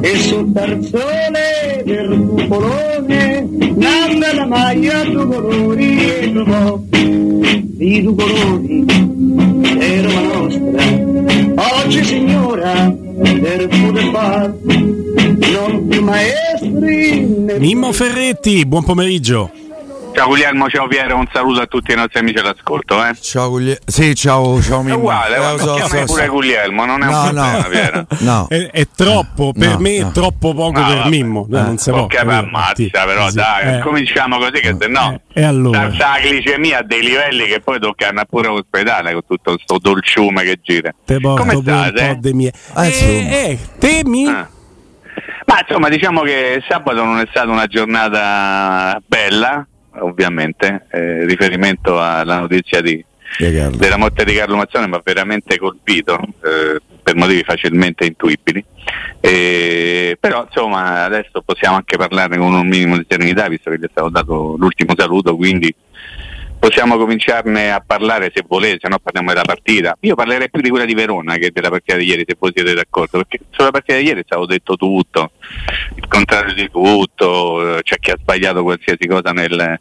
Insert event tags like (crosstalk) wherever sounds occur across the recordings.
E sul tarzone del cupolone nanda la maglia tu colori e trovò di tu colori Roma nostra oggi signora del pure far non più maestri Mimmo Ferretti, buon pomeriggio. Ciao Guglielmo, ciao Piero, un saluto a tutti i nostri amici all'ascolto. Eh. Ciao Guglie- Sì, ciao, ciao È Mimmo. uguale, Eh, so, chiami so, pure so. Guglielmo, non è un No, problema, no. Piero. (laughs) No. È, è troppo, per No, me è troppo poco No, per vabbè. Mimmo. Eh. non si può. Ok, ma ammazza, però Sì, dai, eh. cominciamo così che se no Eh, e allora? la glicemia a dei livelli che poi tocca andare pure all'ospedale con tutto sto dolciume che gira. Te Come pure un state? po' mie. Ah, eh, te mi... Ah. Ma insomma, diciamo che sabato non è stata una giornata bella, ovviamente, eh, riferimento alla notizia di, della morte di Carlo Mazzone mi ha veramente colpito eh, per motivi facilmente intuibili. Eh, però insomma adesso possiamo anche parlarne con un minimo di serenità visto che gli è stato dato l'ultimo saluto quindi possiamo cominciarne a parlare se volete se no parliamo della partita io parlerei più di quella di Verona che della partita di ieri se voi siete d'accordo perché sulla partita di ieri è stato detto tutto il contrario di tutto c'è chi ha sbagliato qualsiasi cosa nel,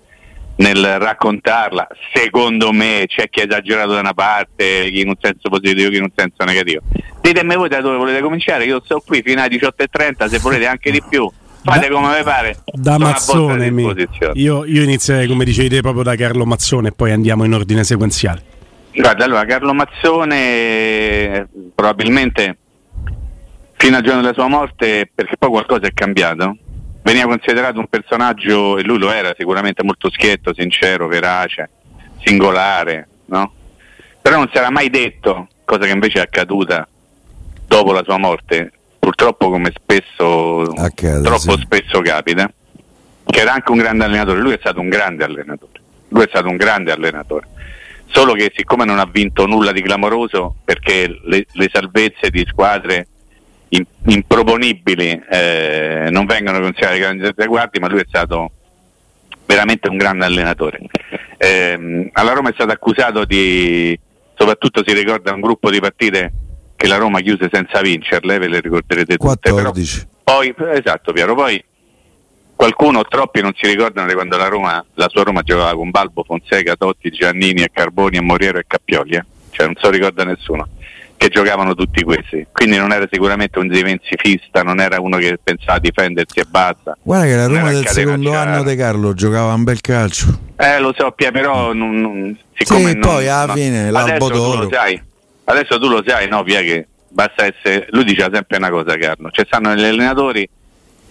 nel raccontarla. Secondo me c'è chi ha esagerato da una parte, chi in un senso positivo, chi in un senso negativo. Ditemi voi da dove volete cominciare, io sto qui fino alle 18.30, se volete anche di più. Fate Da- come vi pare. Da sono Mazzone, io, io inizierei come dicevi te proprio da Carlo Mazzone e poi andiamo in ordine sequenziale. Guarda, allora Carlo Mazzone probabilmente fino al giorno della sua morte, perché poi qualcosa è cambiato, veniva considerato un personaggio, e lui lo era sicuramente molto schietto, sincero, verace, singolare, no? Però non si era mai detto, cosa che invece è accaduta dopo la sua morte, purtroppo come spesso, Accade, troppo sì. spesso capita, che era anche un grande allenatore, lui è stato un grande allenatore, lui è stato un grande allenatore. Solo che siccome non ha vinto nulla di clamoroso perché le, le salvezze di squadre in- improponibili eh, non vengono considerate grandi traguardi ma lui è stato veramente un grande allenatore. Ehm, alla Roma è stato accusato di soprattutto si ricorda un gruppo di partite che la Roma chiuse senza vincerle ve le ricorderete tutte però 14. poi, esatto Piero, poi qualcuno, troppi non si ricordano di quando la Roma, la sua Roma giocava con Balbo, Fonseca, Totti, Giannini, e Carboni, e Moriero e Cappioli, eh? cioè non se lo ricorda nessuno, che giocavano tutti questi, quindi non era sicuramente un difensifista, non era uno che pensava a difendersi e basta. Guarda che la Roma del secondo catenacciare. anno di Carlo giocava un bel calcio. Eh, lo so, Pia, però non, non- siccome Sì, non- poi alla fine l'albo d'oro. lo sai, adesso tu lo sai, no, Pia, che basta essere, lui diceva sempre una cosa, Carlo, ci stanno gli allenatori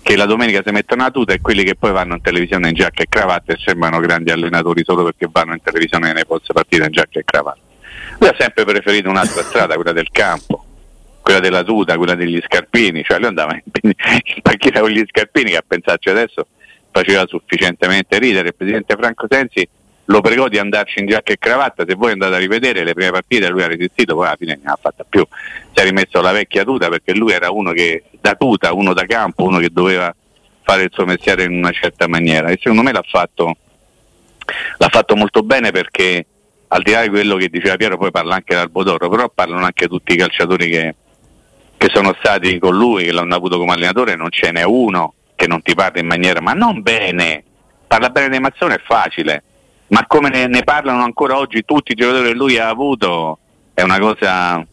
che la domenica si mettono la tuta e quelli che poi vanno in televisione in giacca e cravatta e sembrano grandi allenatori solo perché vanno in televisione nelle poste partite in giacca e cravatta. Lui ha sempre preferito un'altra strada, quella del campo, quella della tuta, quella degli scarpini, cioè lui andava in panchina con gli scarpini che a pensarci adesso faceva sufficientemente ridere. Il presidente Franco Sensi lo pregò di andarci in giacca e cravatta, se voi andate a rivedere le prime partite lui ha resistito, poi alla fine non ha fatta più, si è rimesso la vecchia tuta perché lui era uno che da tuta, uno da campo, uno che doveva fare il suo mestiere in una certa maniera. E secondo me l'ha fatto, l'ha fatto molto bene perché al di là di quello che diceva Piero poi parla anche l'Albodoro, però parlano anche tutti i calciatori che, che sono stati con lui, che l'hanno avuto come allenatore, non ce n'è uno che non ti parla in maniera, ma non bene, parla bene di Mazzone è facile, ma come ne, ne parlano ancora oggi tutti i giocatori che lui ha avuto è una cosa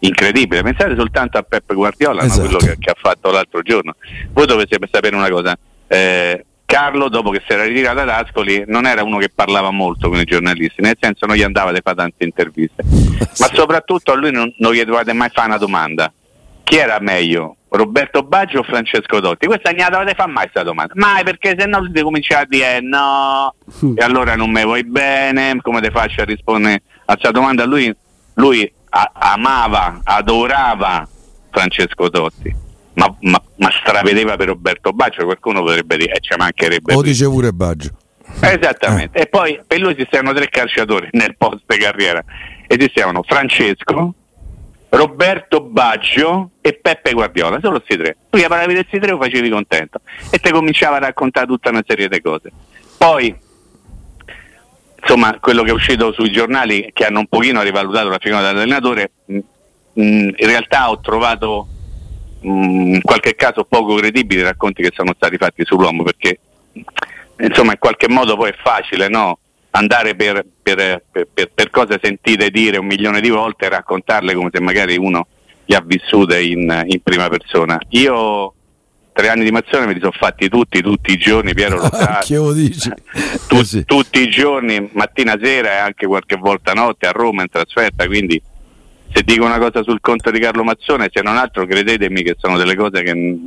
incredibile. Pensate soltanto a Pep Guardiola? Esatto. quello che, che ha fatto l'altro giorno. Voi dovete sapere una cosa. eh, Carlo, dopo che si era ritirato ad Ascoli, non era uno che parlava molto con i giornalisti, nel senso non gli andava di fare tante interviste, (laughs) ma soprattutto a lui non, non gli dovevate mai fare una domanda. Chi era meglio? Roberto Baggio o Francesco Dotti? Questa non gliela dovete fare mai questa domanda. Mai perché se no lui cominciare a dire eh, no, e allora non mi vuoi bene, come te faccio a rispondere a questa domanda? Lui, lui a- amava, adorava Francesco Totti, ma, ma, ma stravedeva per Roberto Baggio, qualcuno potrebbe dire, eh, ci mancherebbe. Lo dice pure Baggio. Esattamente, e poi per lui esistevano tre calciatori nel post carriera, esistevano Francesco, Roberto Baggio e Peppe Guardiola, solo questi tre. Tu gli parlavi di questi tre lo facevi contento e ti cominciava a raccontare tutta una serie di cose. Poi, insomma, quello che è uscito sui giornali che hanno un pochino rivalutato la figura dell'allenatore, mh, mh, in realtà ho trovato mh, in qualche caso poco credibili i racconti che sono stati fatti sull'uomo perché insomma in qualche modo poi è facile no? Andare per, per, per, per, cose sentite dire un milione di volte e raccontarle come se magari uno le ha vissute in, in prima persona. Io tre anni di mazione me li sono fatti tutti, tutti i giorni, Piero lo (laughs) sa. Tu, sì. Tutti i giorni, mattina, sera e anche qualche volta notte a Roma in trasferta, quindi se dico una cosa sul conto di Carlo Mazzone, se non altro credetemi che sono delle cose che,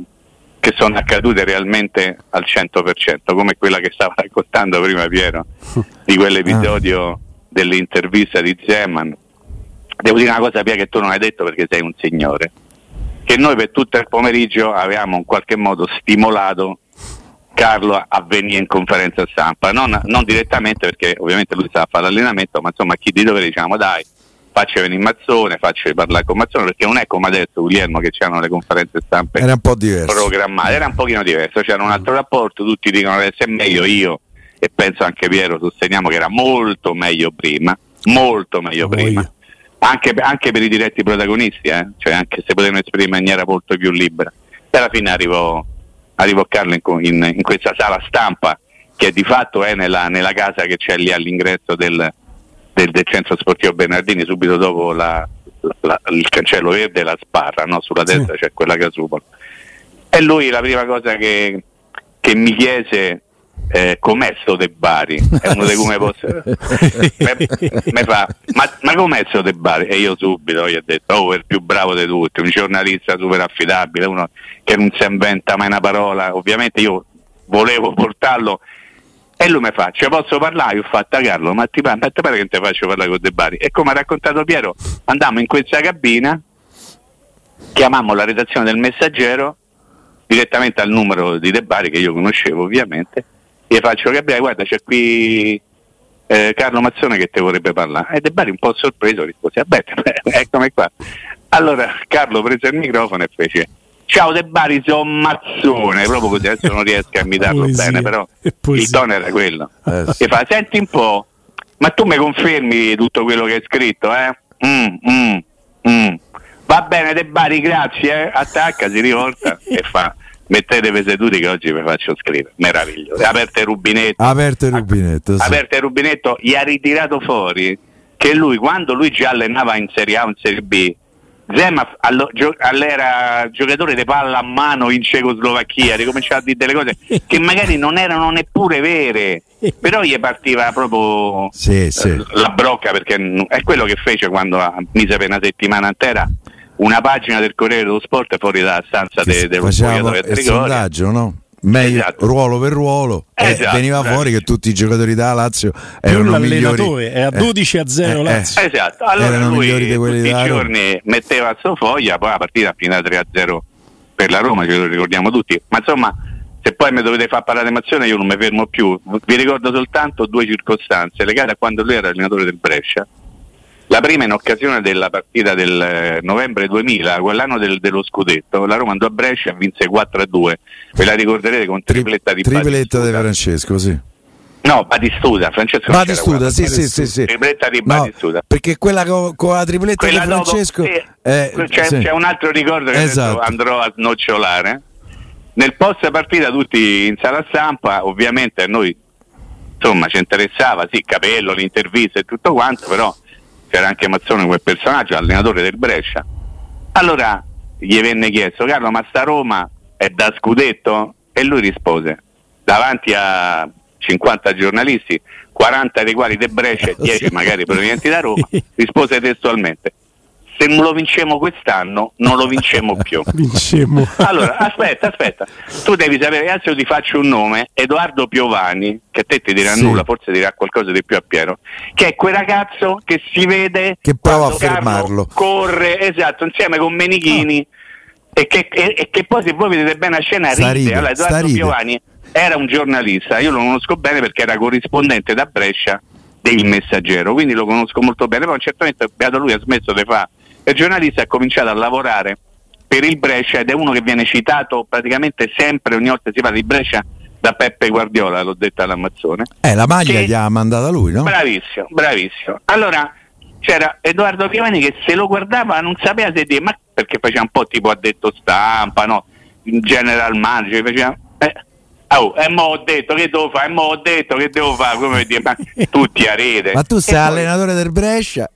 che sono accadute realmente al 100%, come quella che stava raccontando prima Piero, (laughs) di quell'episodio ah. dell'intervista di Zeman. Devo dire una cosa Piero che tu non hai detto perché sei un signore, che noi per tutto il pomeriggio avevamo in qualche modo stimolato Carlo a venire in conferenza stampa, non, non direttamente perché ovviamente lui stava a fare l'allenamento, ma insomma chi di dovere diciamo dai faccia venire Mazzone, faccia parlare con Mazzone, perché non è come adesso Guglielmo che c'erano le conferenze stampe era un po' diverso. programmate, era un pochino diverso, c'era un altro rapporto, tutti dicono che è meglio io e penso anche Piero sosteniamo che era molto meglio prima, molto meglio prima. Anche, anche, per i diretti protagonisti, eh? cioè anche se potevano esprimere in maniera molto più libera. E alla fine arrivò, arrivò Carlo in, in, in, questa sala stampa che di fatto è nella, nella casa che c'è lì all'ingresso del, del, del, centro sportivo Bernardini subito dopo la, la, il cancello verde e la sbarra, no? sulla destra sì. c'è quella casupola. E lui la prima cosa che, che mi chiese eh, com'è sto De Bari? È uno dei come posso... (laughs) mi fa, ma, ma com'è sto De Bari? E io subito gli ho detto, oh, è il più bravo di tutti, un giornalista super affidabile, uno che non si inventa mai una parola. Ovviamente io volevo portarlo e lui mi fa, ci posso parlare? Io ho fatto Carlo, ma ti ma ti pare che ti faccio parlare con De Bari? E come ha raccontato Piero, andammo in questa cabina, chiamammo la redazione del messaggero, direttamente al numero di De Bari, che io conoscevo ovviamente, e faccio Gabriele, guarda c'è qui eh, Carlo Mazzone che ti vorrebbe parlare. E De Bari un po' sorpreso rispose, beh, (laughs) eccomi qua. Allora Carlo prese il microfono e fece Ciao De Bari, sono Mazzone, proprio così adesso non riesco a (laughs) imitarlo bene, però il tono era quello. Eh, sì. E fa, senti un po', ma tu mi confermi tutto quello che hai scritto, eh? Mm, mm, mm. Va bene De Bari, grazie, eh? attacca, si rivolta e fa mettetevi seduti che oggi vi faccio scrivere. Meraviglioso. Aperte il rubinetto. Aperte il rubinetto. Sì. Aperte il rubinetto, gli ha ritirato fuori che lui, quando lui già allenava in Serie A o in Serie B, Zema all'era giocatore di palla a mano in Cecoslovacchia, ricominciava a dire delle cose che magari non erano neppure vere, però gli partiva proprio sì, sì. Eh, la brocca perché è quello che fece quando mise per una settimana intera una pagina del Corriere dello Sport fuori dalla stanza de, dello spogliatoio del sondaggio, no? Meglio esatto. ruolo per ruolo esatto, e veniva esatto. fuori che tutti i giocatori da Lazio erano migliori. è a 12 a 0 eh, Lazio. eh, esatto. Allora erano lui migliori di quelli tutti i giorni metteva a sua foglia poi la partita fino a 3 a 0 per la Roma ce lo ricordiamo tutti. Ma insomma se poi mi dovete fare parlare mazione io non mi fermo più. Vi ricordo soltanto due circostanze legate a quando lui era allenatore del Brescia la prima in occasione della partita del eh, novembre 2000, quell'anno del, dello scudetto, la Roma andò a Brescia e vinse 4-2. Ve la ricorderete con tripletta di Tripletta di Francesco, sì. No, Batistuta, Francesco Batistuta, sì, sì, sì, sì. Tripletta di no, Batistuta. Perché quella con, con la tripletta quella di Francesco dopo, eh, c'è, sì. c'è, un altro ricordo che esatto. andrò a snocciolare. Nel post partita tutti in sala stampa, ovviamente a noi insomma ci interessava, sì, capello, l'intervista e tutto quanto, però c'era anche Mazzone quel personaggio, allenatore del Brescia. Allora gli venne chiesto, Carlo, ma sta Roma è da scudetto? E lui rispose, davanti a 50 giornalisti, 40 dei quali de Brescia e (laughs) 10 magari provenienti da Roma, rispose testualmente, se non lo vincemo quest'anno non lo vincemo più. (laughs) Vincemo. Allora, aspetta, aspetta, tu devi sapere, adesso ti faccio un nome, Edoardo Piovani, che a te ti dirà sì. nulla, forse dirà qualcosa di più a Piero, che è quel ragazzo che si vede che prova a fermarlo. Corre, esatto, insieme con Menichini. Oh e che, e, e che poi se voi vedete bene la scena ride. ride allora, Edoardo Piovani era un giornalista, io lo conosco bene perché era corrispondente da Brescia del Messaggero, quindi lo conosco molto bene, poi certamente beato lui ha smesso di fare il giornalista e ha cominciato a lavorare per il Brescia ed è uno che viene citato praticamente sempre, ogni volta si parla di Brescia da Peppe Guardiola, l'ho detto all'Amazzone. Eh, la maglia che... gli ha mandata lui, no? Bravissimo, bravissimo. Allora c'era Edoardo Piovani che se lo guardava non sapeva se dire, ma perché faceva un po' tipo ha detto stampa, no? General manager, faceva... Eh, Oh, e mo ho detto che devo fare, e mo ho detto che devo fare, come dire, ma (laughs) tutti a rete. Ma tu sei poi... allenatore del Brescia?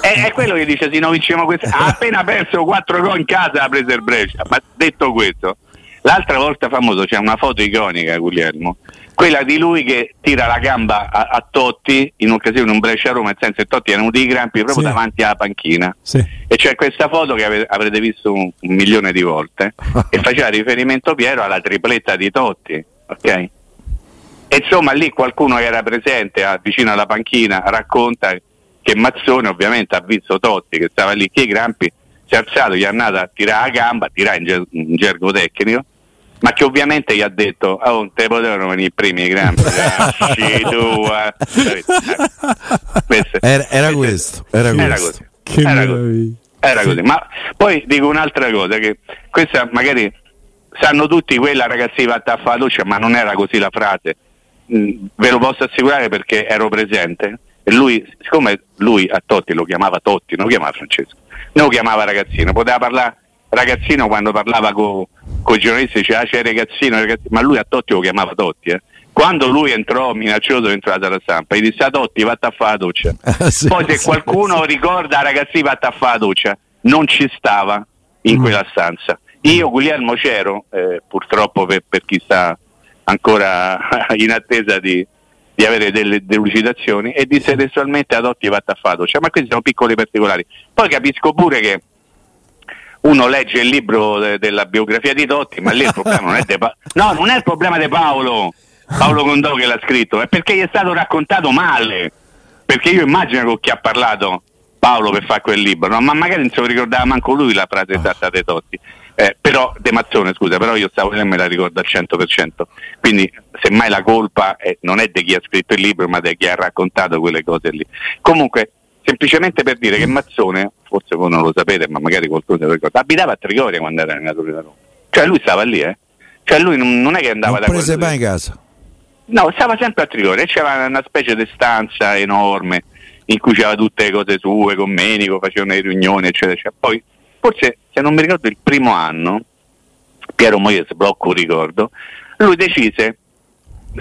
È, è, quello che dice, sì, no, vinciamo questo. Ha appena perso 4 gol in casa ha preso il Brescia. Ma detto questo, l'altra volta famoso c'è una foto iconica, Guglielmo, quella di lui che tira la gamba a, a Totti in occasione di un Brescia-Roma, nel senso che Totti era uno dei grampi proprio sì. davanti alla panchina. Sì. E c'è questa foto che ave, avrete visto un, un, milione di volte (laughs) e faceva riferimento Piero alla tripletta di Totti ok? E insomma lì qualcuno che era presente a, vicino alla panchina racconta che Mazzone ovviamente ha visto Totti che stava lì che i Grampi si è alzato, gli è andato a tirare la gamba, a tirare in, ger- in gergo tecnico, ma che ovviamente gli ha detto oh non te potevano venire i primi i Grampi (laughs) era, era, questo era, era questo così. Era così. era così ma poi dico un'altra cosa che questa magari sanno tutti quella ragazzi va a fare la doccia, ma non era così la frase. Mm, ve lo posso assicurare perché ero presente. E lui, siccome lui a Totti lo chiamava Totti, non lo chiamava Francesco, non lo chiamava ragazzino, poteva parlare ragazzino quando parlava con i giornalisti, diceva ah, c'è ragazzino, ragazzino, ma lui a Totti lo chiamava Totti. Eh. Quando lui entrò minaccioso dentro la sala stampa, gli disse a Totti va a fare la doccia. (laughs) sì, Poi se (laughs) sì, qualcuno sì. ricorda ragazzi va a fare la doccia, non ci stava in mm. quella stanza io, Guglielmo, c'ero, eh, purtroppo per, per, chi sta ancora (laughs) in attesa di, di avere delle delucidazioni, e disse testualmente ad Otti Vattaffato, cioè, ma questi sono piccoli particolari. Poi capisco pure che uno legge il libro de- della biografia di Totti, ma lì il problema non è di pa- No, non è il problema di Paolo, Paolo Condò che l'ha scritto, è perché gli è stato raccontato male. Perché io immagino con chi ha parlato Paolo per fare quel libro, no? ma magari non se lo ricordava manco lui la frase esatta dei Totti. Eh, però, De Mazzone, scusa, però io stavo e me la ricordo al 100%. Quindi, semmai la colpa è, non è di chi ha scritto il libro, ma di chi ha raccontato quelle cose lì. Comunque, semplicemente per dire che Mazzone, forse voi non lo sapete, ma magari qualcuno se lo ricorda, abitava a Trigoria quando era allenatore da Roma. Cioè, lui stava lì, eh. Cioè, lui non, non è che andava non da prese mai in casa. No, stava sempre a Trigoria e c'era una specie di stanza enorme in cui c'era tutte le cose sue, con Menico, facevano le riunioni, eccetera, eccetera. Poi forse se non mi ricordo il primo anno, Piero Moyes blocco un ricordo, lui decise,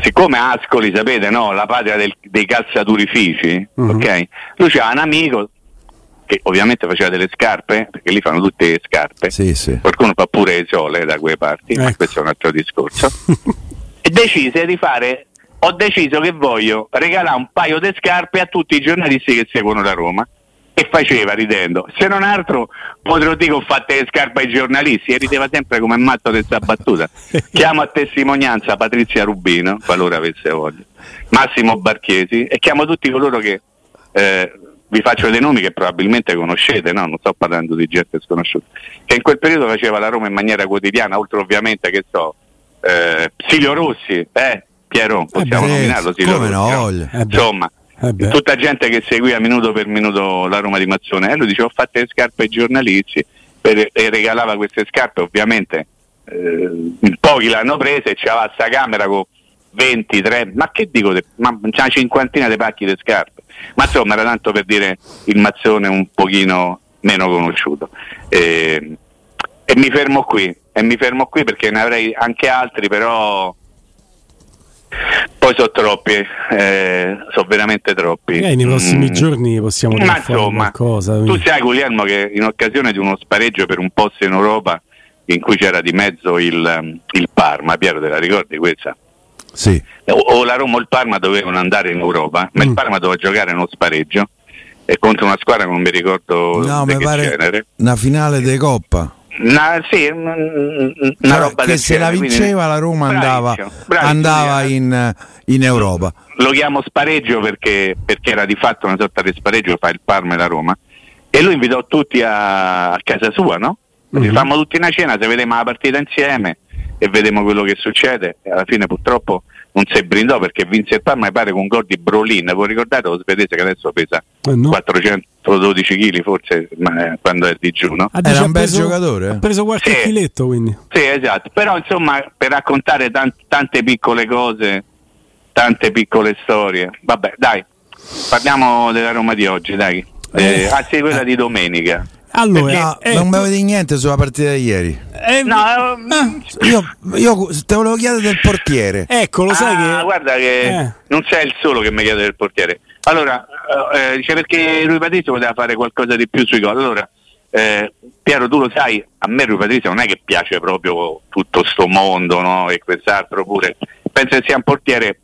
siccome Ascoli, sapete, no, la patria del, dei calzaturifici, uh-huh. ok? Lui c'era un amico che ovviamente faceva delle scarpe, perché lì fanno tutte le scarpe, sì, sì. qualcuno fa pure le sole da quelle parti, ecco. ma questo è un altro discorso, (laughs) e decise di fare, ho deciso che voglio regalare un paio di scarpe a tutti i giornalisti che seguono la Roma e faceva ridendo. Se non altro potrò dire che ho fatto le scarpe ai giornalisti e rideva sempre come matto di questa battuta. Chiamo a testimonianza Patrizia Rubino, qualora avesse voglia, Massimo Barchiesi e chiamo tutti coloro che eh, vi faccio dei nomi che probabilmente conoscete, no? non sto parlando di gente sconosciuta, che in quel periodo faceva la Roma in maniera quotidiana, oltre ovviamente che so, eh, Silvio Rossi, eh, Piero, possiamo eh beh, nominarlo Silvio Rossi, no? Eh insomma eh tutta gente che seguiva minuto per minuto la Roma di Mazzone e lui diceva ho fatto le scarpe ai giornalisti per, e regalava queste scarpe ovviamente eh, pochi l'hanno presa e c'era sta camera con 20, 30 ma che dico ma c'è una cinquantina di pacchi di scarpe. Ma insomma era tanto per dire il Mazzone un pochino meno conosciuto. E, e mi fermo qui e mi fermo qui perché ne avrei anche altri però poi sono troppi, eh, sono veramente troppi. Eh, nei prossimi mm. giorni possiamo dire qualcosa. Tu sai, Guglielmo, che in occasione di uno spareggio per un posto in Europa in cui c'era di mezzo il, il Parma, Piero, te la ricordi questa? Sì. O, o, la Roma o il Parma dovevano andare in Europa, ma mm. il Parma doveva giocare uno spareggio e contro una squadra non mi ricordo no, mi pare genere. Una finale di Coppa. Una, sì, una cioè, roba che se genere, la vinceva la Roma andava, bravissimo, andava in, in, Europa. Lo chiamo spareggio perché, perché, era di fatto una sorta di spareggio fra il Parma e la Roma. E lui invitò tutti a, a casa sua, no? mm-hmm. facciamo tutti una cena, se vediamo la partita insieme e vediamo quello che succede. E alla fine purtroppo non si brindò perché vinse il Parma, mi pare con un gol di Brolin. Voi ricordate lo svedese che adesso pesa eh no. 412 kg forse ma, eh, quando è digiuno? Ah, Era un bel preso, giocatore. Ha preso qualche sì. chiletto quindi. Sì, esatto. Però insomma per raccontare tant- tante piccole cose, tante piccole storie. Vabbè, dai, parliamo della Roma di oggi, dai. Eh, eh, anzi, quella di domenica. Allora, Perché, non mi avete niente sulla partita di ieri. Eh, no, eh, io, io, te volevo chiedere del portiere. Ecco, lo sai ah, che. Guarda che eh. non sei il solo che mi chiede del portiere. Allora, eh, dice perché lui Patrizio poteva fare qualcosa di più sui gol. Allora, eh, Piero, tu lo sai, a me lui Patrizio non è che piace proprio tutto sto mondo, no? E quest'altro pure. Penso che sia un portiere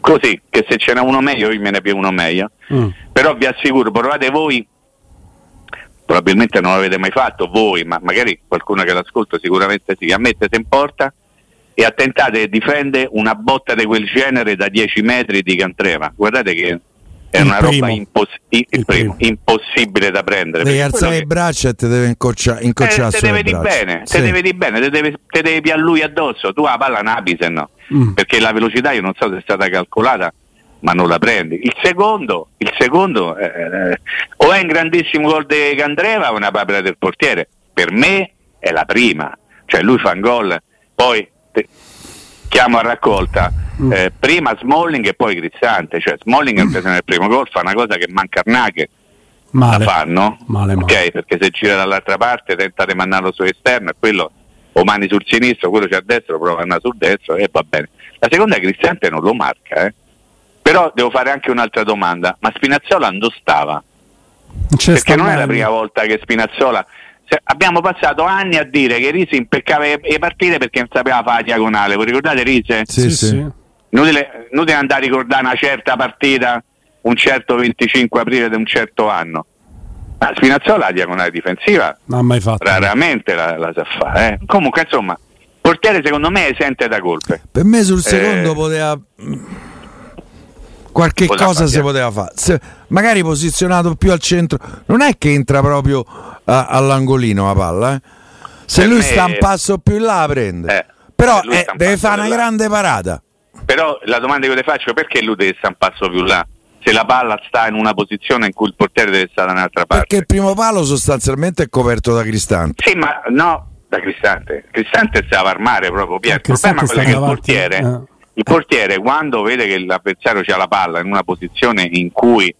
così, che se ce n'è uno meglio, io me ne più uno meglio. Mm. Però vi assicuro, provate voi probabilmente non l'avete mai fatto voi, ma magari qualcuno che l'ascolta sicuramente sì, ammettete in porta e attentate difende una botta di quel genere da 10 metri di Cantreva. Guardate che è il una primo. roba imposs- il primo, impossibile da prendere. Devi alzare le braccia e ti deve incoccia- incocciare eh, te deve di bene, sì. te deve di bene, te deve, te devi a lui addosso, tu la palla nabi se no, mm. perché la velocità io non so se è stata calcolata ma non la prendi. Il secondo, il secondo eh, eh, o è un grandissimo gol di Candreva o una papera del portiere. Per me è la prima, cioè lui fa un gol, poi te, chiamo a raccolta. Mm. Eh, prima Smalling e poi Cristante, cioè Smalling è mm. nel primo gol fa una cosa che manca a Naghe male. la fanno male, male. ok perché se gira dall'altra parte tenta di mandarlo su esterno e quello o mani sul sinistro quello c'è a destra prova a andare sul destro e va bene la seconda Cristante non lo marca eh però devo fare anche un'altra domanda, ma Spinazzola dove stava? Perché non è la prima volta che Spinazzola... abbiamo passato anni a dire che Risi impeccava le partite perché non sapeva fare la diagonale, vi ricordate Risi? Sì, sì. sì. Inutile, inutile andare a ricordare una certa partita, un certo 25 aprile di un certo anno. Ma Spinazzola la diagonale difensiva non mai fatto. raramente la, la sa fare. Eh. Comunque insomma, il portiere secondo me sente da colpe. Per me sul secondo eh, poteva qualche cosa si poteva fare. Se, magari posizionato più al centro, non è che entra proprio a, all'angolino la palla. Eh? Se per lui me... sta un passo più in là, la prende. Eh, Però eh, deve fare una grande parata. Però la domanda che io le faccio è perché lui deve stare un passo più là? Se la palla sta in una posizione in cui il portiere deve stare da un'altra parte. Perché il primo palo sostanzialmente è coperto da Cristante. Sì, ma no, da Cristante. Cristante stava a armare proprio Pier. Il problema è che il portiere. Eh il portiere quando vede che l'avversario ha la palla in una posizione in cui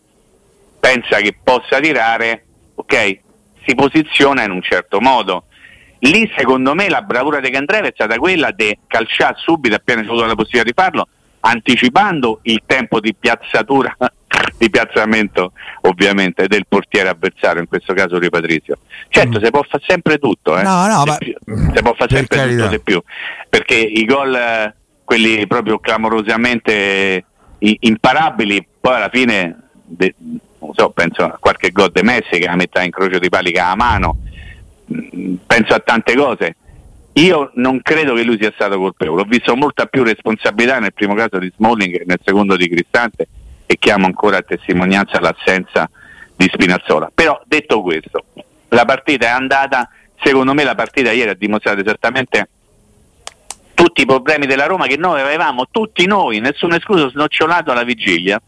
pensa che possa tirare, ok, si posiziona in un certo modo. Lì secondo me la bravura di Candreva è stata quella di calciare subito appena c'è avuto la possibilità di farlo, anticipando il tempo di piazzatura, (laughs) di piazzamento ovviamente del portiere avversario, in questo caso di Patrizio. Certo, mm. si può fare sempre tutto, eh? no, no, ma... si può fare sempre tutto di più, perché i gol quelli proprio clamorosamente imparabili, poi alla fine, de, so, penso a qualche gol di Messi che la metta in croce di pali a mano, mm, penso a tante cose. Io non credo che lui sia stato colpevole, ho visto molta più responsabilità nel primo caso di Smalling e nel secondo di Cristante e chiamo ancora a testimonianza l'assenza di Spinazzola. Però detto questo, la partita è andata, secondo me la partita ieri ha dimostrato esattamente tutti i problemi della Roma che noi avevamo, tutti noi, nessuno escluso, snocciolato alla vigilia,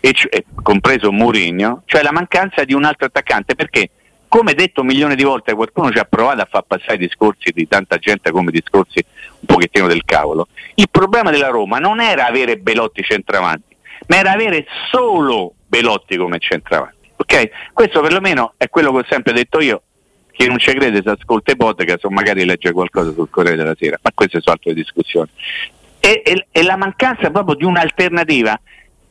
e c- compreso Mourinho, cioè la mancanza di un altro attaccante, perché come detto un milione di volte qualcuno ci ha provato a far passare i discorsi di tanta gente come discorsi un pochettino del cavolo, il problema della Roma non era avere Belotti centravanti, ma era avere solo Belotti come centravanti. Okay? Questo perlomeno è quello che ho sempre detto io, chi non ci crede si ascolta i podcast o magari legge qualcosa sul Corriere della Sera, ma queste sono altre discussioni. E, e, e la mancanza proprio di un'alternativa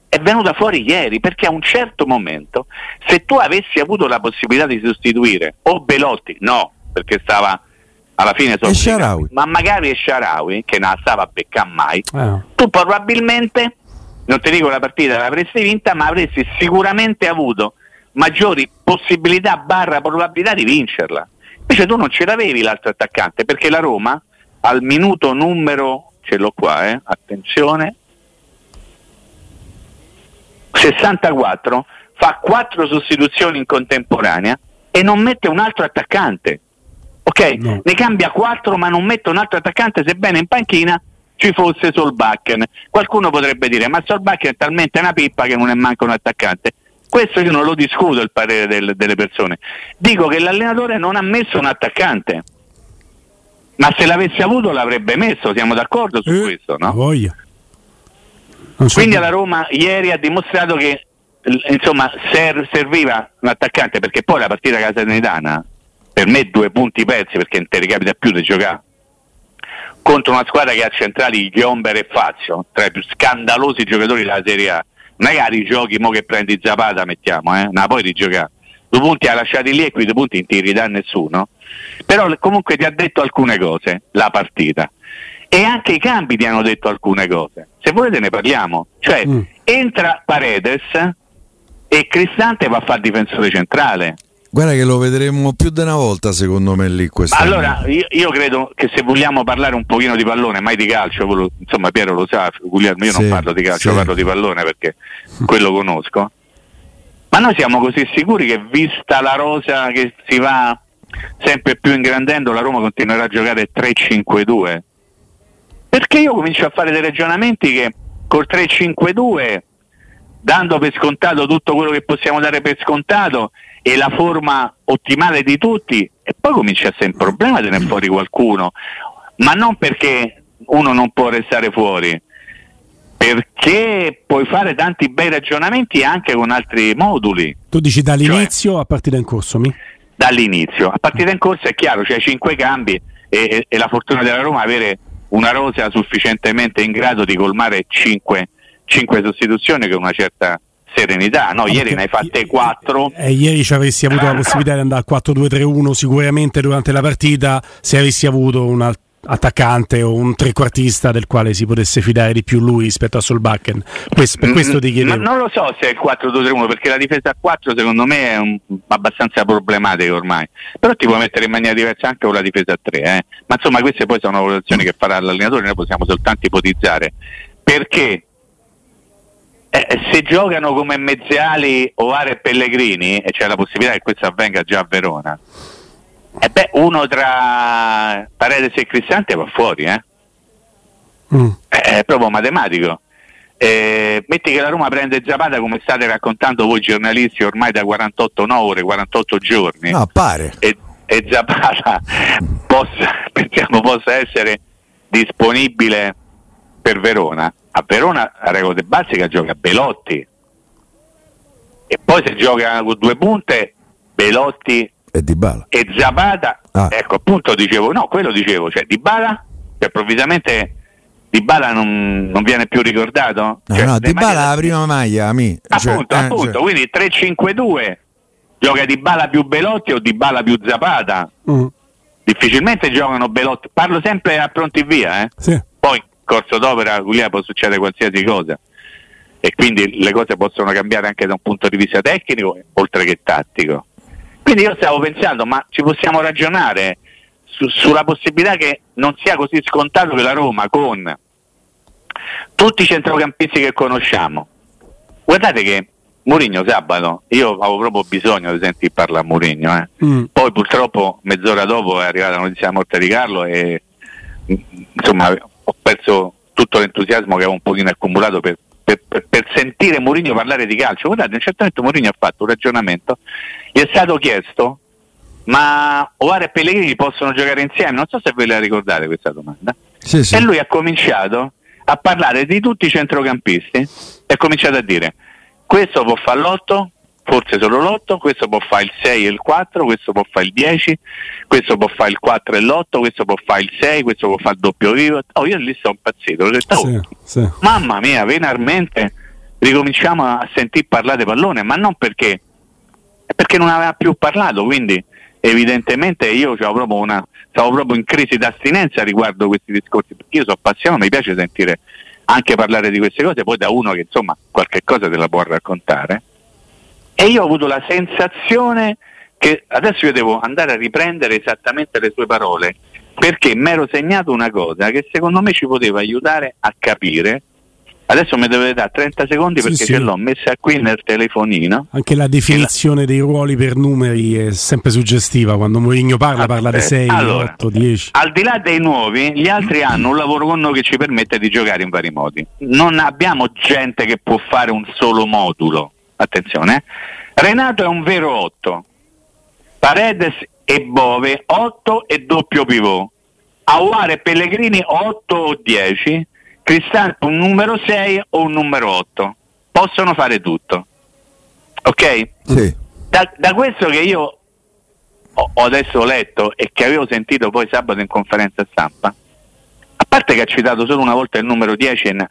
è venuta fuori ieri perché a un certo momento se tu avessi avuto la possibilità di sostituire o Belotti, no, perché stava alla fine solo ma magari Sharawi che non stava a beccare mai, eh. tu probabilmente, non ti dico la partita l'avresti vinta, ma avresti sicuramente avuto maggiori possibilità barra probabilità di vincerla. Invece tu non ce l'avevi l'altro attaccante perché la Roma al minuto numero, ce l'ho qua, eh, attenzione, 64 fa quattro sostituzioni in contemporanea e non mette un altro attaccante. ok? No. Ne cambia 4 ma non mette un altro attaccante sebbene in panchina ci fosse Solbakken. Qualcuno potrebbe dire ma Solbakken è talmente una pippa che non è manco un attaccante. Questo io non lo discuto il parere del, delle persone. Dico che l'allenatore non ha messo un attaccante. Ma se l'avesse avuto l'avrebbe messo, siamo d'accordo su eh, questo, no? Voglia. Quindi alla Roma ieri ha dimostrato che insomma ser- serviva un attaccante perché poi la partita Casalernitana per me due punti persi perché non ti ricapita più di giocare contro una squadra che ha centrali Ghiomber e Fazio tra i più scandalosi giocatori della Serie A magari giochi mo che prendi Zapata mettiamo eh ma poi rigiocare due punti ha lasciati lì e qui due punti non ti ridà nessuno però comunque ti ha detto alcune cose la partita e anche i cambi ti hanno detto alcune cose. Se volete ne parliamo. Cioè, mm. entra Paredes e Cristante va a fare difensore centrale. Guarda che lo vedremo più di una volta secondo me lì quest'anno. Allora, io, io, credo che se vogliamo parlare un pochino di pallone, mai di calcio, insomma Piero lo sa, Guglielmo, io sì, non parlo di calcio, sì. parlo di pallone perché quello conosco. Ma noi siamo così sicuri che vista la rosa che si va sempre più ingrandendo, la Roma continuerà a giocare 3-5-2? Perché io comincio a fare dei ragionamenti che col 3-5-2, dando per scontato tutto quello che possiamo dare per scontato e la forma ottimale di tutti, e poi comincia a essere un problema tenere fuori qualcuno, ma non perché uno non può restare fuori, perché puoi fare tanti bei ragionamenti anche con altri moduli. Tu dici dall'inizio cioè, a partita in corso? Mi? Dall'inizio, a partita in corso è chiaro, c'è cioè 5 cambi e, e, e la fortuna della Roma avere una rosa sufficientemente in grado di colmare 5, 5 sostituzioni con una certa serenità. No, ieri ne hai fatte 4. E ieri ci avresti avuto la possibilità di andare al 4-2-3-1 sicuramente durante la partita se avessi avuto un attaccante o un trequartista del quale si potesse fidare di più lui rispetto a Solbakken. Questo, per questo ti chiedevo. Ma non lo so se è il 4-2-3-1 perché la difesa a 4 secondo me è un, abbastanza problematica ormai. Però ti puoi mettere in maniera diversa anche con la difesa a 3. Eh. Ma insomma queste poi sono valutazioni che farà l'allenatore, noi possiamo soltanto ipotizzare. Perché eh, se giocano come Mezziali, Ovare e Pellegrini, e c'è la possibilità che questo avvenga già a Verona, e beh, uno tra Paredes e Cristante va fuori, eh? Mm. È proprio matematico. Eh, metti che la Roma prende Zapata come state raccontando voi giornalisti ormai da 48 ore, 48 giorni. No, pare. E, e Zapata (laughs) possa, (laughs) pensiamo possa essere disponibile per Verona. A Verona a regola de Bazzica gioca Belotti. E poi se gioca con due punte, Belotti e Di Bala. E Zapata, ah. ecco appunto dicevo, no, quello dicevo, cioè Di Bala, che improvvisamente Di Bala non, non, viene più ricordato? No, cioè, no, Di Bala la prima maglia, mi. Appunto, cioè, appunto, eh, quindi 3-5-2, gioca Di Bala più Belotti o Di Bala più Zapata. Mm. Difficilmente giocano Belotti, parlo sempre a pronti via, eh? Sì. Poi corso d'opera, Guglielmo può succedere qualsiasi cosa e quindi le cose possono cambiare anche da un punto di vista tecnico oltre che tattico. Quindi io stavo pensando, ma ci possiamo ragionare su, sulla possibilità che non sia così scontato che la Roma con tutti i centrocampisti che conosciamo. Guardate che Mourinho sabato, io avevo proprio bisogno di sentire parlare a Mourinho, eh. mm. poi purtroppo mezz'ora dopo è arrivata la notizia della morte di Carlo e insomma ho perso tutto l'entusiasmo che avevo un pochino accumulato per, per, per, sentire Mourinho parlare di calcio. Guardate, a un certo momento Mourinho ha fatto un ragionamento gli è stato chiesto ma Ovare e Pellegrini possono giocare insieme? Non so se ve la ricordate questa domanda. Sì, sì. E lui ha cominciato a parlare di tutti i centrocampisti e ha cominciato a dire questo può fare l'8, forse solo l'8, questo può fare il 6 e il 4, questo può fare il 10, questo può fare il 4 e l'8, questo può fare il 6, questo può fare il doppio vivo. Oh, io lì sto impazzito, ho detto, oh, sì, mamma mia, venarmente ricominciamo a sentire parlare pallone, ma non perché perché non aveva più parlato, quindi evidentemente io proprio una, stavo proprio in crisi d'astinenza riguardo questi discorsi, perché io sono appassionato, mi piace sentire anche parlare di queste cose, poi da uno che insomma qualche cosa te la può raccontare. E io ho avuto la sensazione che adesso io devo andare a riprendere esattamente le sue parole, perché mi ero segnato una cosa che secondo me ci poteva aiutare a capire Adesso mi dovete dare 30 secondi perché sì, ce l'ho messa qui nel telefonino. Anche la definizione la... dei ruoli per numeri è sempre suggestiva. Quando Mourinho parla, parla di 6, allora, 8, 10. Al di là dei nuovi, gli altri hanno un lavoro con noi che ci permette di giocare in vari modi. Non abbiamo gente che può fare un solo modulo. Attenzione, eh. Renato è un vero 8. Paredes e Bove 8 e doppio pivot. Aguare e Pellegrini 8 o 10 Cristante un numero 6 o un numero 8. Possono fare tutto. Ok? Sì. Da, da questo che io ho, ho adesso letto e che avevo sentito poi sabato in conferenza stampa, a parte che ha citato solo una volta il numero 10 e,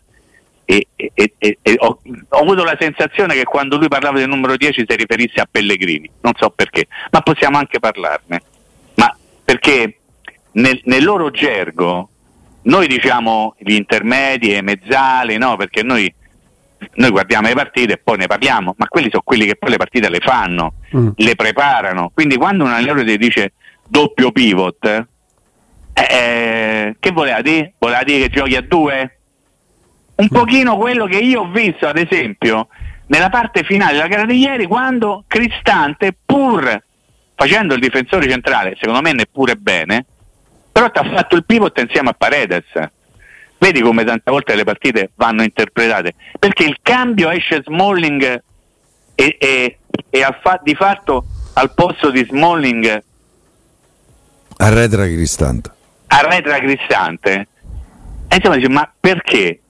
e, e, e ho, ho, avuto la sensazione che quando lui parlava del numero 10 si riferisse a Pellegrini, non so perché, ma possiamo anche parlarne. Ma perché nel, nel loro gergo noi diciamo gli intermedi e mezzali, no? Perché noi, noi, guardiamo le partite e poi ne parliamo, ma quelli sono quelli che poi le partite le fanno, mm. le preparano. Quindi quando un allenatore ti dice doppio pivot, eh, eh, che voleva dire? Voleva dire che giochi a due? Un pochino quello che io ho visto, ad esempio, nella parte finale della gara di ieri, quando Cristante, pur facendo il difensore centrale, secondo me neppure bene, però ti ha fatto il pivot insieme a Paredes. Vedi come tante volte le partite vanno interpretate, perché il cambio esce Smalling e, e, e fa, di fatto al posto di Smalling arretra Cristante. Arretra Cristante. E insomma dice, ma perché?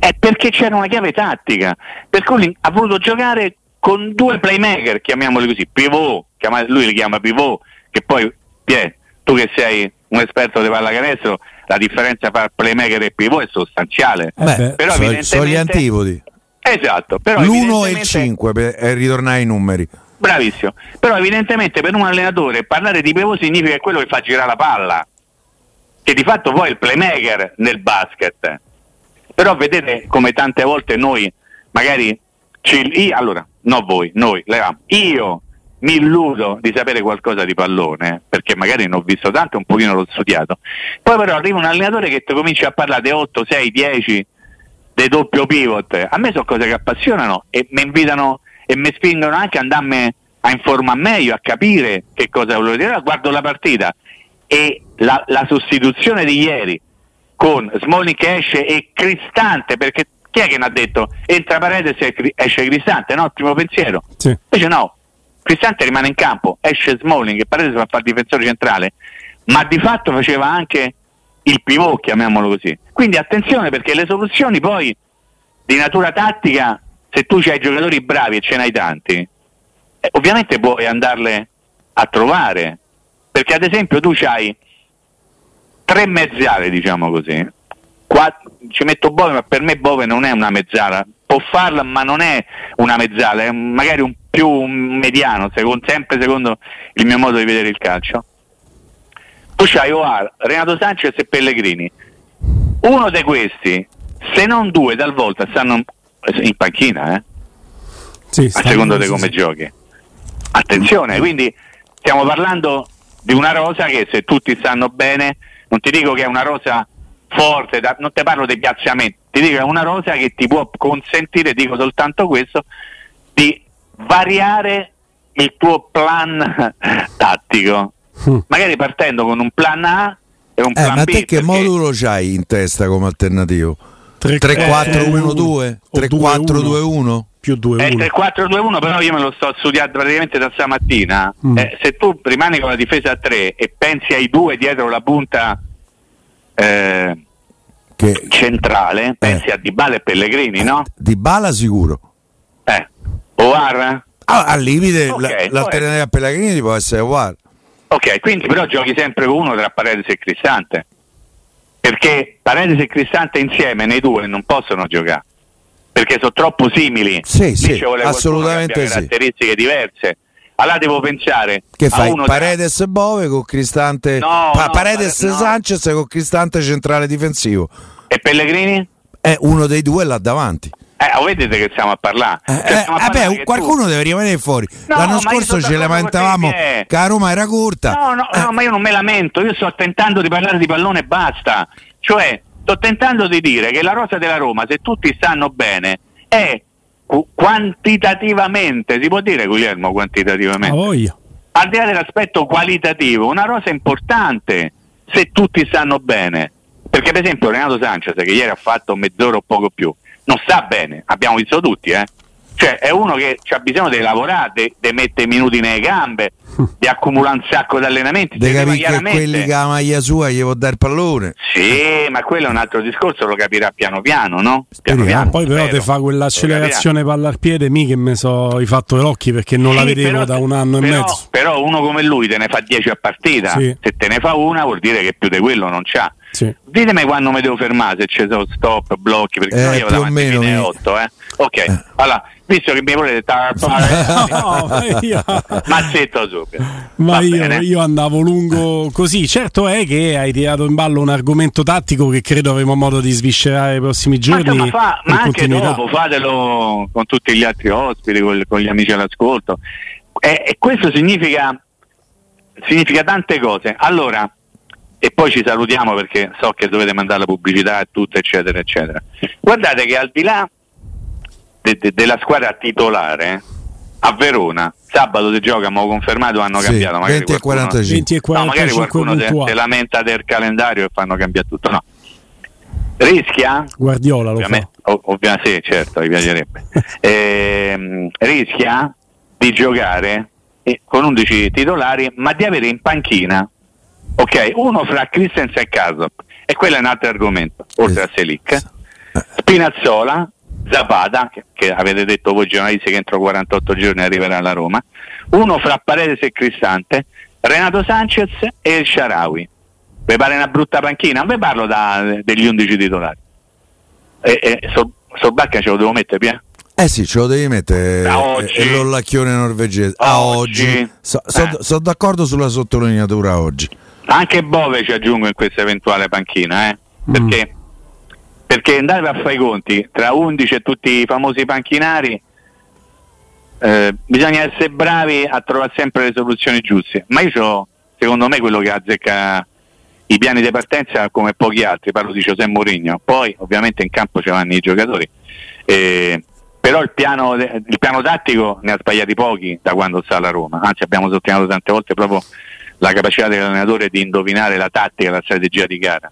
È perché c'era una chiave tattica, per cui ha voluto giocare con due playmaker, chiamiamoli così, pivot, lui li chiama pivot, che poi Pie, tu che sei un esperto di pallacanestro, la differenza tra playmaker e pivot è sostanziale. Eh beh, però so, sono gli antipodi. Esatto, però l'1 e il 5 per ritornare ai numeri. Bravissimo, però evidentemente per un allenatore parlare di pivot significa quello che fa girare la palla, che di fatto poi è il playmaker nel basket. Però vedete come tante volte noi magari ci, io, allora, no voi, noi, io mi illudo di sapere qualcosa di pallone, perché magari non ho visto tanto, un pochino l'ho studiato. Poi però arriva un allenatore che ti comincia a parlare di 8, 6, 10 dei doppio pivot. A me sono cose che appassionano e mi invitano e mi spingono anche ad andarmi a informare meglio, a capire che cosa volevo dire. Guardo la partita e la, la sostituzione di ieri con Smalling che esce e Cristante, perché chi è che ne ha detto entra Paredes e esce Cristante? No, primo pensiero. Sì. Invece no, Cristante rimane in campo, esce Smalling e Paredes fa il difensore centrale, ma di fatto faceva anche il pivot, chiamiamolo così. Quindi attenzione perché le soluzioni poi di natura tattica, se tu hai giocatori bravi e ce n'hai tanti, eh, ovviamente puoi andarle a trovare. Perché ad esempio tu hai tre mezzale, diciamo così. Quattro, ci metto Bove, ma per me Bove non è una mezzala. Può farla, ma non è una mezzala, è magari un più mediano, secondo, sempre secondo il mio modo di vedere il calcio. Tu c'hai Oar, Renato Sanchez e Pellegrini. Uno di questi, se non due talvolta, stanno in panchina, eh? Sì, a secondo di come sì. giochi. Attenzione, quindi stiamo parlando di una rosa che se tutti stanno bene, non ti dico che è una rosa forte, da, non ti parlo dei piazzamenti, ti dico che è una rosa che ti può consentire, dico soltanto questo, di variare il tuo plan (laughs) tattico. Mm. Magari partendo con un plan A e un eh, plan ma B. Ma te che modulo c'hai in testa come alternativo? 3-4-1-2? 3-4-2-1? Più 2-1. È 3-4-2-1, però io me lo sto studiando praticamente da stamattina. Mm. Eh, se tu rimani con la difesa a 3 e pensi ai due dietro la punta eh, che... centrale, eh. pensi a Dybala e Pellegrini, no? Dybala sicuro. Eh, Ovar? Ah, al limite okay, l'alternativa a Pellegrini può essere Ovar. Ok, quindi però giochi sempre con uno tra Paredes e Cristante. Perché Paredes e Cristante insieme nei due non possono giocare. Perché sono troppo simili. Sì, sì, assolutamente sì. caratteristiche diverse. Allora devo pensare che fai Paredes tra... Bove con Cristante no, pa- no, Paredes no. Sanchez con Cristante centrale difensivo e Pellegrini? È uno dei due là davanti eh, vedete che stiamo a parlare. Eh, cioè, a eh, vabbè, qualcuno tu... deve rimanere fuori. No, L'anno scorso ci lamentavamo che la Roma era corta. No, no, eh. no, ma io non me lamento, io sto tentando di parlare di pallone e basta. Cioè, sto tentando di dire che la rosa della Roma, se tutti stanno bene, è quantitativamente, si può dire Guglielmo quantitativamente? Oh, Al di là dell'aspetto qualitativo, una rosa importante se tutti stanno bene. Perché per esempio Renato Sanchez, che ieri ha fatto mezz'ora o poco più, non sta bene, abbiamo visto tutti, eh? Cioè è uno che ha bisogno di lavorare, di mettere minuti nelle gambe, di accumulare un sacco di allenamenti. De capire che quelli che la maglia sua gli può dare il pallone. Sì, ma quello è un altro discorso, lo capirà piano piano, no? Piano piano, Poi però ti fa quell'accelerazione palla al piede, mi che mi so hai fatto gli occhi perché non sì, la vedevo però, da un anno però, e mezzo. Però uno come lui te ne fa 10 a partita, sì. se te ne fa una vuol dire che più di quello non c'ha. Sì. Ditemi quando mi devo fermare, se c'è stop, blocchi, perché eh, io davanti fine 8, eh. Ok, eh. allora visto che mi volete (laughs) tarpare (laughs) no, io... mazzetto ma io, io, andavo lungo così. Certo è che hai tirato in ballo un argomento tattico che credo avremo modo di sviscerare nei prossimi giorni ma, fa, ma anche dopo fatelo con tutti gli altri ospiti con, con gli amici all'ascolto. E, e questo significa significa tante cose. Allora e poi ci salutiamo perché so che dovete mandare la pubblicità e tutto eccetera eccetera. Guardate che al di là de, de, della squadra titolare a Verona. Sabato si gioca, ma ho confermato hanno sì, cambiato magari 20 e 45, 20 e 45 no, magari qualcuno si lamenta del calendario e fanno cambiare tutto. No. Rischia? Guardiola lo ovviamente, fa ovviamente sì certo mi piacerebbe. (laughs) Eh, rischia di giocare eh, con 11 titolari ma di avere in panchina ok uno fra Christensen e Casop e quello è un altro argomento oltre a Selic. Spinazzola Zapata, che, che, avete detto voi giornalisti che entro 48 giorni arriverà alla Roma, uno fra Paredes e Cristante, Renato Sanchez e il Sharawi. Vi pare una brutta panchina? Non vi parlo da, degli 11 titolari. E, e so, Solbacca ce lo devo mettere, Pia? Eh sì, ce lo devi mettere. Oggi. E l'ollacchione norvegese. A oggi. oggi. Sono so, eh. so d'accordo sulla sottolineatura oggi. Anche Bove ci aggiungo in questa eventuale panchina, eh? Mm. Perché andate a fare i conti tra 11 e tutti i famosi panchinari eh, bisogna essere bravi a trovare sempre le soluzioni giuste. Ma io ho secondo me quello che azzecca i piani di partenza come pochi altri. Parlo di José Mourinho. Poi ovviamente in campo ci vanno i giocatori. Eh, però il piano, il piano tattico ne ha sbagliati pochi da quando sta alla Roma. Anzi abbiamo sottolineato tante volte proprio la capacità dell'allenatore di indovinare la tattica, la strategia di gara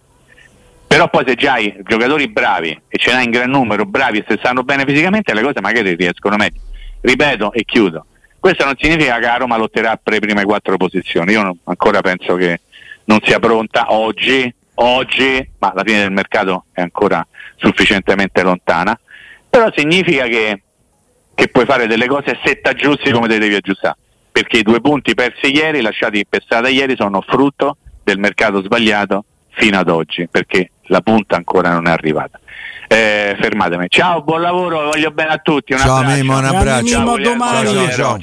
però poi se già hai giocatori bravi e ce n'hai in gran numero bravi e se stanno bene fisicamente le cose magari riescono meglio. Ripeto e chiudo. Questo non significa che la Roma lotterà per le prime quattro posizioni. Io non, ancora penso che non sia pronta oggi oggi ma la fine del mercato è ancora sufficientemente lontana. Però significa che, che puoi fare delle cose se ti aggiusti come te devi aggiustare. Perché i due punti persi ieri lasciati per strada ieri sono frutto del mercato sbagliato fino ad oggi. Perché la punta ancora non è arrivata. Eh, fermatemi. Ciao, buon lavoro, voglio bene a tutti. Un ciao abbraccio. Mimo, un abbraccio. Ciao, domani. Ciao, ciao.